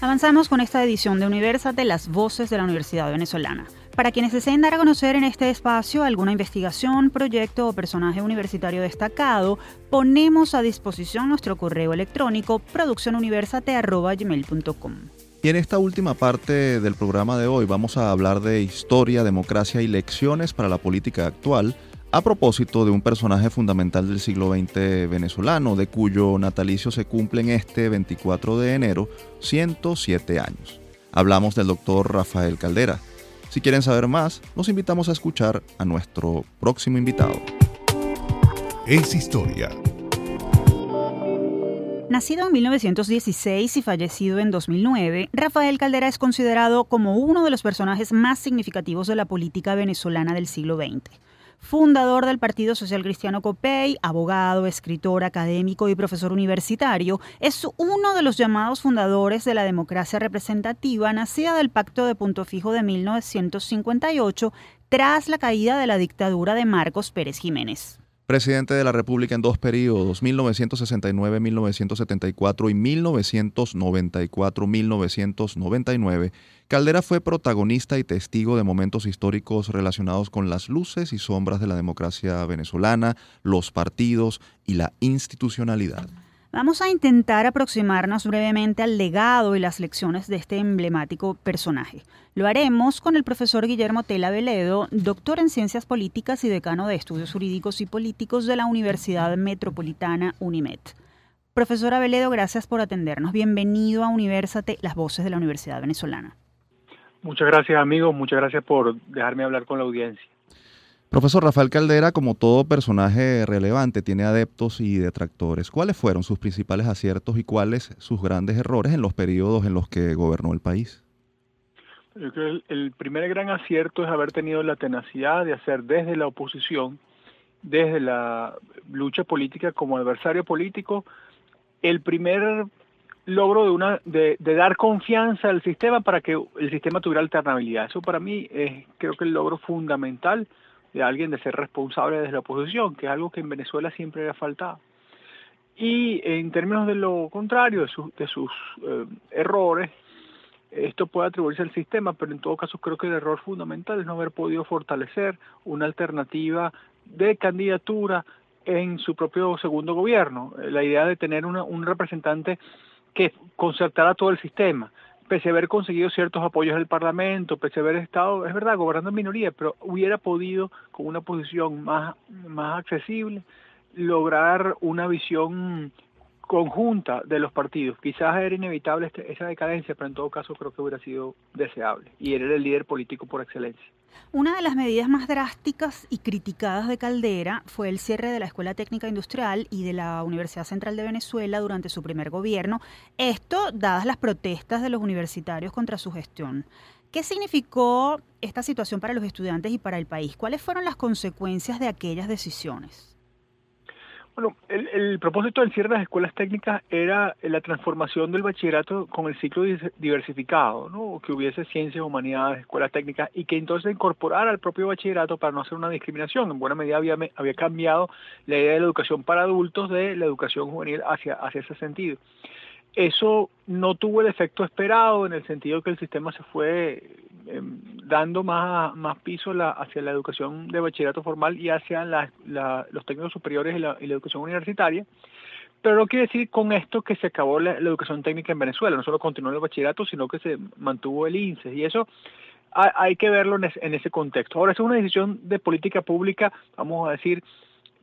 Avanzamos con esta edición de Universate, las voces de la Universidad Venezolana. Para quienes deseen dar a conocer en este espacio alguna investigación, proyecto o personaje universitario destacado, ponemos a disposición nuestro correo electrónico produccionuniversate.gmail.com. Y en esta última parte del programa de hoy vamos a hablar de historia, democracia y lecciones para la política actual a propósito de un personaje fundamental del siglo XX venezolano, de cuyo natalicio se cumple en este 24 de enero 107 años. Hablamos del doctor Rafael Caldera, si quieren saber más, los invitamos a escuchar a nuestro próximo invitado. Es historia. Nacido en 1916 y fallecido en 2009, Rafael Caldera es considerado como uno de los personajes más significativos de la política venezolana del siglo XX fundador del Partido Social Cristiano COPEI, abogado, escritor, académico y profesor universitario, es uno de los llamados fundadores de la democracia representativa nacida del Pacto de Punto Fijo de 1958 tras la caída de la dictadura de Marcos Pérez Jiménez presidente de la República en dos periodos, 1969-1974 y 1994-1999, Caldera fue protagonista y testigo de momentos históricos relacionados con las luces y sombras de la democracia venezolana, los partidos y la institucionalidad. Vamos a intentar aproximarnos brevemente al legado y las lecciones de este emblemático personaje. Lo haremos con el profesor Guillermo Tela Veledo, doctor en Ciencias Políticas y decano de Estudios Jurídicos y Políticos de la Universidad Metropolitana UNIMED. Profesora Veledo, gracias por atendernos. Bienvenido a Universate, las voces de la Universidad Venezolana. Muchas gracias, amigos. Muchas gracias por dejarme hablar con la audiencia. Profesor Rafael Caldera, como todo personaje relevante, tiene adeptos y detractores. ¿Cuáles fueron sus principales aciertos y cuáles sus grandes errores en los periodos en los que gobernó el país? Yo creo que el, primer gran acierto es haber tenido la tenacidad de hacer desde la oposición, desde la lucha política como adversario político, el primer logro de una de, dar confianza al sistema para que el sistema tuviera alternabilidad. Eso para mí es creo que el logro fundamental de alguien de ser responsable desde la oposición, que es algo que en Venezuela siempre había faltado. Y en términos de lo contrario, de, sus eh, errores, esto puede atribuirse al sistema, pero en todo caso creo que el error fundamental es no haber podido fortalecer una alternativa de candidatura en su propio segundo gobierno. La idea de tener un representante que concertara todo el sistema pese a haber conseguido ciertos apoyos del Parlamento, pese a haber estado, es verdad, gobernando en minoría, pero hubiera podido, con una posición más, más accesible, lograr una visión conjunta de los partidos. Quizás era inevitable este, esa decadencia, pero en todo caso creo que hubiera sido deseable. Y él era el líder político por excelencia. Una de las medidas más drásticas y criticadas de Caldera fue el cierre de la Escuela Técnica Industrial y de la Universidad Central de Venezuela durante su primer gobierno. Esto dadas las protestas de los universitarios contra su gestión. ¿Qué significó esta situación para los estudiantes y para el país? ¿Cuáles fueron las consecuencias de aquellas decisiones? Bueno, el, propósito del cierre de las escuelas técnicas era la transformación del bachillerato con el ciclo diversificado, ¿no? que hubiese ciencias, humanidades, escuelas técnicas y que entonces incorporara al propio bachillerato para no hacer una discriminación. En buena medida había, cambiado la idea de la educación para adultos de la educación juvenil hacia ese sentido. Eso no tuvo el efecto esperado en el sentido que el sistema se fue em, dando más, más piso hacia la educación de bachillerato formal y hacia los técnicos superiores y la, educación universitaria. Pero no quiere decir con esto que se acabó la, educación técnica en Venezuela, no solo continuó el bachillerato, sino que se mantuvo el INSE. Y eso hay, que verlo en ese contexto. Ahora, es una decisión de política pública, vamos a decir,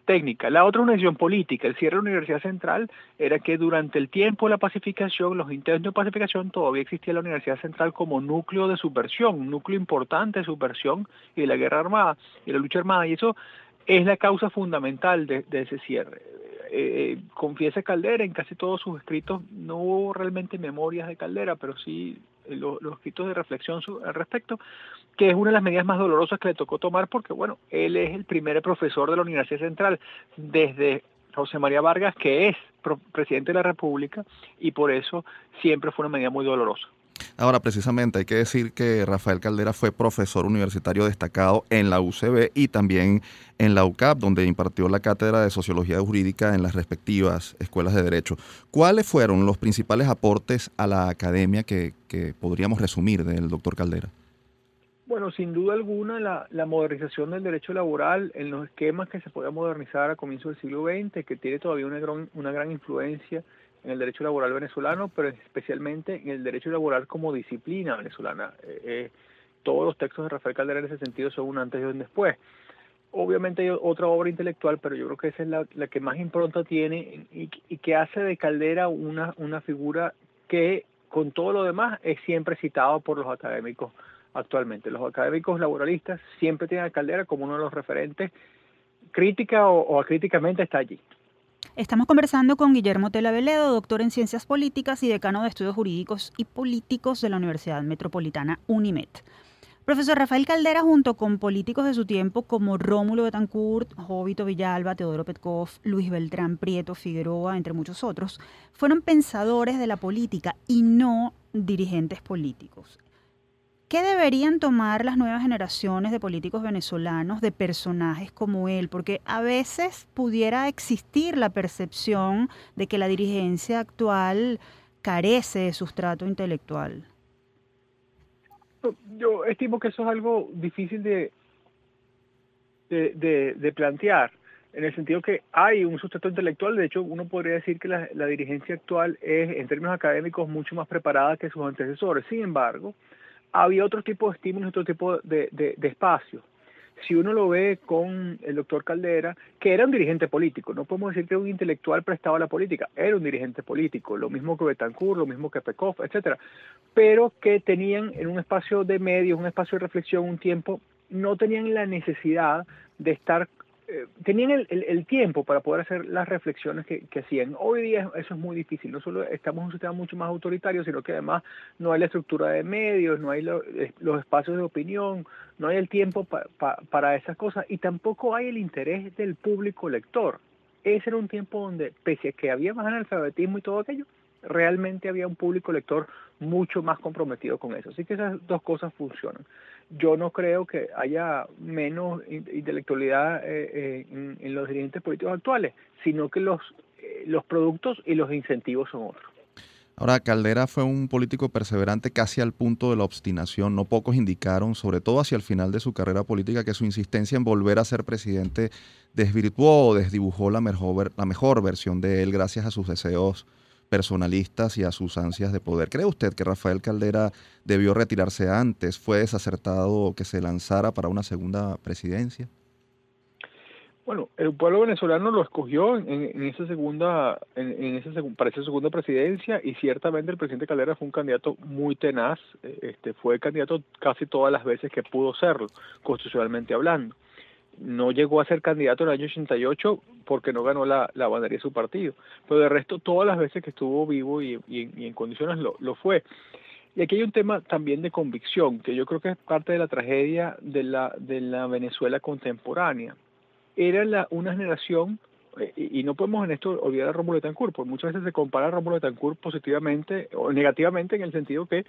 técnica. La otra una decisión política. El cierre de la Universidad Central era que durante el tiempo de la pacificación, los intentos de pacificación, todavía existía la Universidad Central como núcleo de subversión, núcleo importante de subversión y de la guerra armada y la lucha armada. Y eso es la causa fundamental de, ese cierre. Eh, eh, confiesa Caldera, en casi todos sus escritos no hubo realmente memorias de Caldera, pero sí los, escritos de reflexión al respecto, que es una de las medidas más dolorosas que le tocó tomar porque, bueno, él es el primer profesor de la Universidad Central desde José María Vargas, que es presidente de la República, y por eso siempre fue una medida muy dolorosa. Ahora, precisamente hay que decir que Rafael Caldera fue profesor universitario destacado en la UCB y también en la UCAP, donde impartió la cátedra de Sociología Jurídica en las respectivas escuelas de Derecho. ¿Cuáles fueron los principales aportes a la academia que, podríamos resumir del doctor Caldera? Bueno, sin duda alguna, la, modernización del derecho laboral en los esquemas que se podía modernizar a comienzos del siglo XX, que tiene todavía una gran, una gran influencia en el derecho laboral venezolano, pero especialmente en el derecho laboral como disciplina venezolana. Eh, eh, todos los textos de Rafael Caldera en ese sentido son un antes y un después. Obviamente hay otra obra intelectual, pero yo creo que esa es la, que más impronta tiene y, que hace de Caldera una, una figura que con todo lo demás es siempre citado por los académicos actualmente. Los académicos laboralistas siempre tienen a Caldera como uno de los referentes, crítica o, o acríticamente está allí. Estamos conversando con Guillermo Tela Veledo, doctor en Ciencias Políticas y decano de Estudios Jurídicos y Políticos de la Universidad Metropolitana UNIMED. Profesor Rafael Caldera, junto con políticos de su tiempo como Rómulo Betancourt, Jovito Villalba, Teodoro Petkov, Luis Beltrán Prieto, Figueroa, entre muchos otros, fueron pensadores de la política y no dirigentes políticos. ¿Qué deberían tomar las nuevas generaciones de políticos venezolanos de personajes como él? Porque a veces pudiera existir la percepción de que la dirigencia actual carece de sustrato intelectual. Yo estimo que eso es algo difícil de, de, plantear, en el sentido que hay un sustrato intelectual, de hecho uno podría decir que la, la dirigencia actual es, en términos académicos, mucho más preparada que sus antecesores. Sin embargo, había otro tipo de estímulos, otro tipo de, de, espacios. Si uno lo ve con el doctor Caldera, que era un dirigente político, no podemos decir que era un intelectual prestado a la política, era un dirigente político, lo mismo que Betancourt, lo mismo que Pekov, etcétera, pero que tenían en un espacio de medios, un espacio de reflexión, un tiempo, no tenían la necesidad de estar eh, tenían el, el, tiempo para poder hacer las reflexiones que, hacían. Hoy día eso es muy difícil, no solo estamos en un sistema mucho más autoritario, sino que además no hay la estructura de medios, no hay los espacios de opinión, no hay el tiempo para esas cosas y tampoco hay el interés del público lector. Ese era un tiempo donde, pese a que había más analfabetismo y todo aquello, realmente había un público lector mucho más comprometido con eso. Así que esas dos cosas funcionan yo no creo que haya menos intelectualidad eh, eh, en, los dirigentes políticos actuales, sino que los, eh, los productos y los incentivos son otros. Ahora, Caldera fue un político perseverante casi al punto de la obstinación. No pocos indicaron, sobre todo hacia el final de su carrera política, que su insistencia en volver a ser presidente desvirtuó o desdibujó la mejor, la mejor versión de él gracias a sus deseos personalistas y a sus ansias de poder. ¿Cree usted que Rafael Caldera debió retirarse antes? ¿Fue desacertado que se lanzara para una segunda presidencia? Bueno, el pueblo venezolano lo escogió en, esa segunda, en, para esa segunda presidencia y ciertamente el presidente Caldera fue un candidato muy tenaz, eh, este, fue candidato casi todas las veces que pudo serlo, constitucionalmente hablando no llegó a ser candidato en el año 88 porque no ganó la, la bandería de su partido, pero de resto todas las veces que estuvo vivo y, en condiciones lo, lo, fue. Y aquí hay un tema también de convicción, que yo creo que es parte de la tragedia de la, de la Venezuela contemporánea. Era la, una generación, eh, y, no podemos en esto olvidar a Rómulo Betancourt, porque muchas veces se compara a Rómulo Betancourt positivamente o negativamente en el sentido que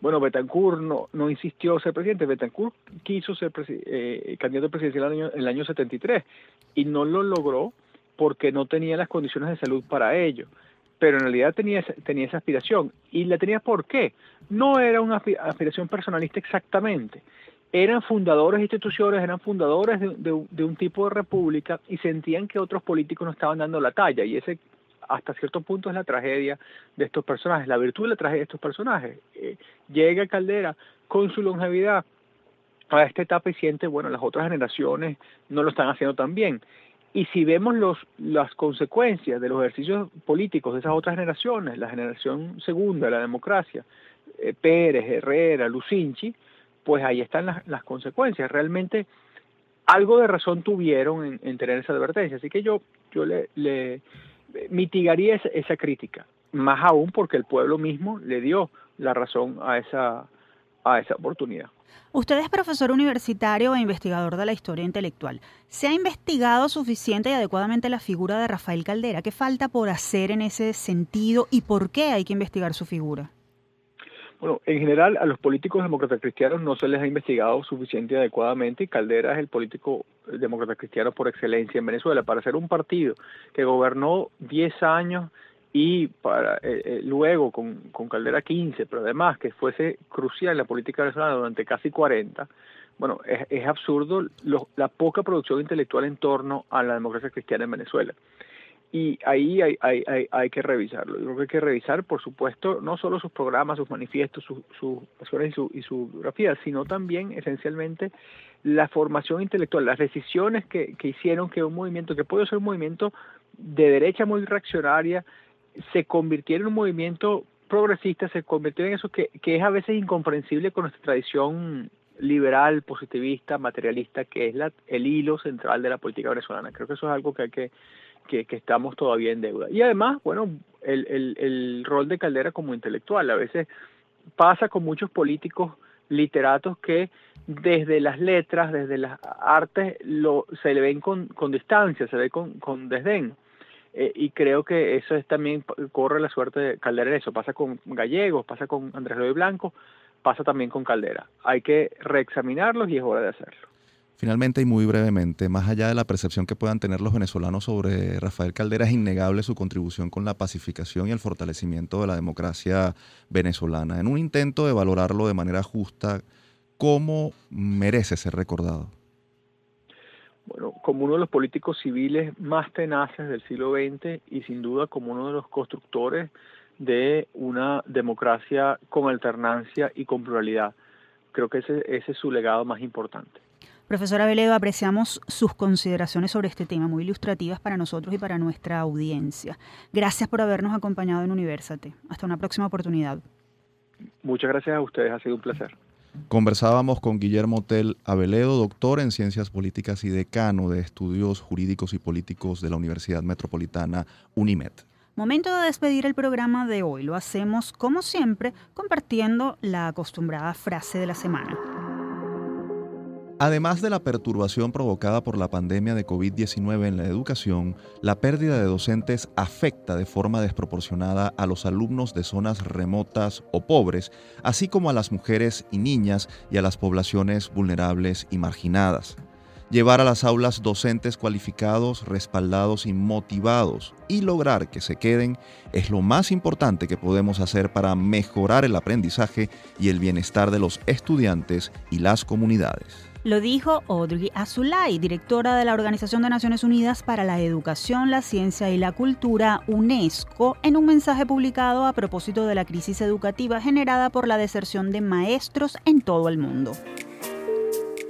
bueno, Betancourt no, insistió ser presidente, Betancourt quiso ser eh, candidato presidencial en el, año, 73 y no lo logró porque no tenía las condiciones de salud para ello. Pero en realidad tenía, tenía esa aspiración. ¿Y la tenía por qué? No era una aspiración personalista exactamente. Eran fundadores de instituciones, eran fundadores de, de un tipo de república y sentían que otros políticos no estaban dando la talla. Y ese hasta cierto punto es la tragedia de estos personajes, la virtud de la tragedia de estos personajes. Eh, llega Caldera con su longevidad a esta etapa y siente, bueno, las otras generaciones no lo están haciendo tan bien. Y si vemos los, las consecuencias de los ejercicios políticos de esas otras generaciones, la generación segunda la democracia, eh, Pérez, Herrera, Lucinchi, pues ahí están las, las consecuencias. Realmente algo de razón tuvieron en, tener esa advertencia. Así que yo, yo le, mitigaría esa, crítica, más aún porque el pueblo mismo le dio la razón a esa, a esa oportunidad. Usted es profesor universitario e investigador de la historia intelectual. ¿Se ha investigado suficiente y adecuadamente la figura de Rafael Caldera? ¿Qué falta por hacer en ese sentido y por qué hay que investigar su figura? Bueno, en general a los políticos demócratas cristianos no se les ha investigado suficiente y adecuadamente y Caldera es el político demócrata cristiano por excelencia en Venezuela. Para ser un partido que gobernó 10 años y eh, eh, luego con, Caldera 15, pero además que fuese crucial en la política venezolana durante casi 40, bueno, es absurdo la poca producción intelectual en torno a la democracia cristiana en Venezuela y ahí hay, hay, hay, hay, que revisarlo. Yo creo que hay que revisar, por supuesto, no solo sus programas, sus manifiestos, sus su, y, su, y su biografía, sino también esencialmente la formación intelectual, las decisiones que, que hicieron que un movimiento, que puede ser un movimiento de derecha muy reaccionaria, se convirtiera en un movimiento progresista, se convirtiera en eso que, que es a veces incomprensible con nuestra tradición liberal, positivista, materialista, que es la, el hilo central de la política venezolana. Creo que eso es algo que hay que que, estamos todavía en deuda. Y además, bueno, el, el, el rol de Caldera como intelectual. A veces pasa con muchos políticos literatos que desde las letras, desde las artes, lo, se le ven con, con distancia, se ve con, con desdén. Eh, y creo que eso es también corre la suerte de Caldera eso pasa con Gallegos, pasa con Andrés Loy Blanco, pasa también con Caldera. Hay que reexaminarlos y es hora de hacerlo. Finalmente y muy brevemente, más allá de la percepción que puedan tener los venezolanos sobre Rafael Caldera, es innegable su contribución con la pacificación y el fortalecimiento de la democracia venezolana. En un intento de valorarlo de manera justa, ¿cómo merece ser recordado? Bueno, como uno de los políticos civiles más tenaces del siglo XX y sin duda como uno de los constructores de una democracia con alternancia y con pluralidad. Creo que ese, ese es su legado más importante. Profesora Veledo, apreciamos sus consideraciones sobre este tema, muy ilustrativas para nosotros y para nuestra audiencia. Gracias por habernos acompañado en Universate. Hasta una próxima oportunidad. Muchas gracias a ustedes, ha sido un placer. Conversábamos con Guillermo Tel Aveledo, doctor en Ciencias Políticas y decano de Estudios Jurídicos y Políticos de la Universidad Metropolitana UNIMED. Momento de despedir el programa de hoy. Lo hacemos, como siempre, compartiendo la acostumbrada frase de la semana. Además de la perturbación provocada por la pandemia de COVID-19 en la educación, la pérdida de docentes afecta de forma desproporcionada a los alumnos de zonas remotas o pobres, así como a las mujeres y niñas y a las poblaciones vulnerables y marginadas. Llevar a las aulas docentes cualificados, respaldados y motivados y lograr que se queden es lo más importante que podemos hacer para mejorar el aprendizaje y el bienestar de los estudiantes y las comunidades. Lo dijo Audrey Azulay, directora de la Organización de Naciones Unidas para la Educación, la Ciencia y la Cultura, UNESCO, en un mensaje publicado a propósito de la crisis educativa generada por la deserción de maestros en todo el mundo.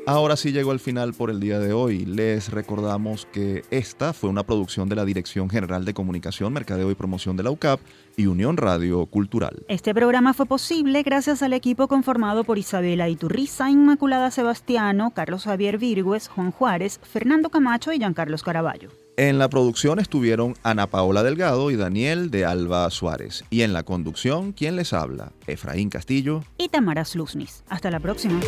Ahora sí llegó el final por el día de hoy. Les recordamos que esta fue una producción de la Dirección General de Comunicación, Mercadeo y Promoción de la UCAP y Unión Radio Cultural. Este programa fue posible gracias al equipo conformado por Isabela Iturriza, Inmaculada Sebastiano, Carlos Javier Virgües, Juan Juárez, Fernando Camacho y Giancarlos Caraballo. En la producción estuvieron Ana Paola Delgado y Daniel de Alba Suárez. Y en la conducción, ¿quién les habla? Efraín Castillo y Tamara Slusnis. Hasta la próxima.